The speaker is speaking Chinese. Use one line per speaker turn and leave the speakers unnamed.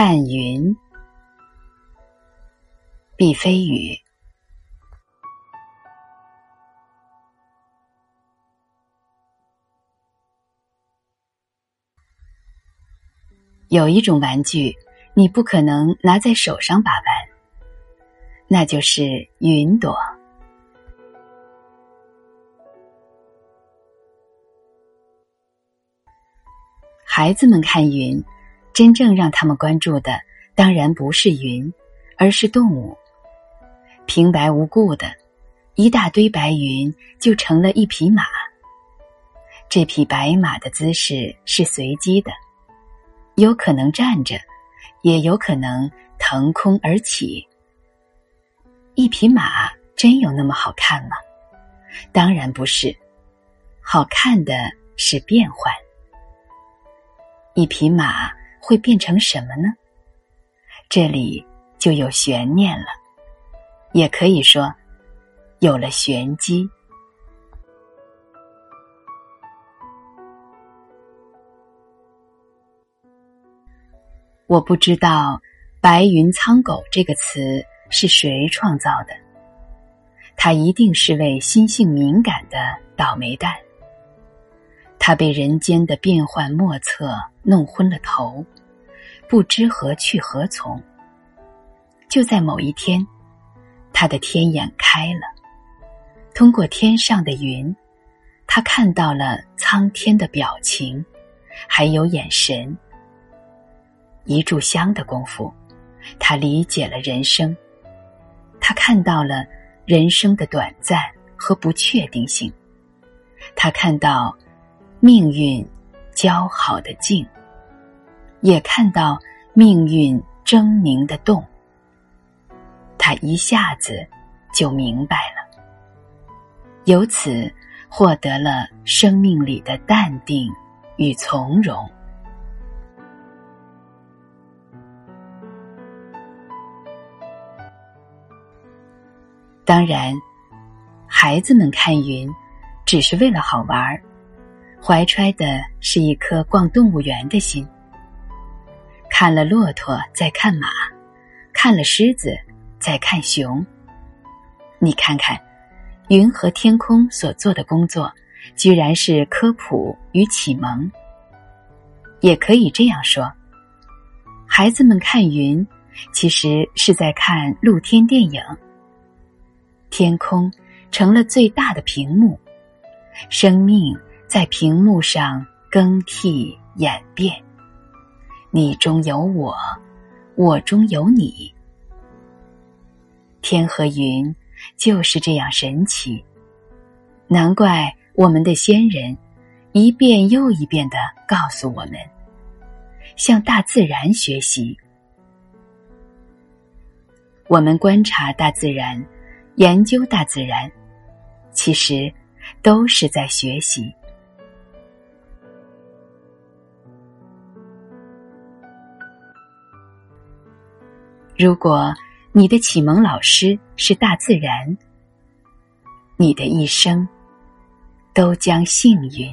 看云，毕飞宇。有一种玩具，你不可能拿在手上把玩，那就是云朵。孩子们看云，真正让他们关注的当然不是云，而是动物。平白无故的，一大堆白云就成了一匹马。这匹白马的姿势是随机的，有可能站着，也有可能腾空而起。一匹马真有那么好看吗？当然不是，好看的是变换。一匹马会变成什么呢？这里就有悬念了，也可以说有了玄机。我不知道“白云苍狗”这个词是谁创造的，它一定是位心性敏感的倒霉蛋。他被人间的变幻莫测弄昏了头，不知何去何从。就在某一天，他的天眼开了，通过天上的云，他看到了苍天的表情，还有眼神。一炷香的功夫，他理解了人生，他看到了人生的短暂和不确定性，他看到。命运姣好的静，也看到命运狰狞的洞。他一下子就明白了，由此获得了生命里的淡定与从容。当然，孩子们看云，只是为了好玩儿。怀揣的是一颗逛动物园的心，看了骆驼再看马，看了狮子再看熊。你看看，云和天空所做的工作，居然是科普与启蒙。也可以这样说，孩子们看云，其实是在看露天电影。天空成了最大的屏幕，生命。在屏幕上更替演变，你中有我，我中有你。天和云就是这样神奇，难怪我们的先人一遍又一遍的告诉我们：向大自然学习。我们观察大自然，研究大自然，其实都是在学习。如果你的启蒙老师是大自然，你的一生都将幸运。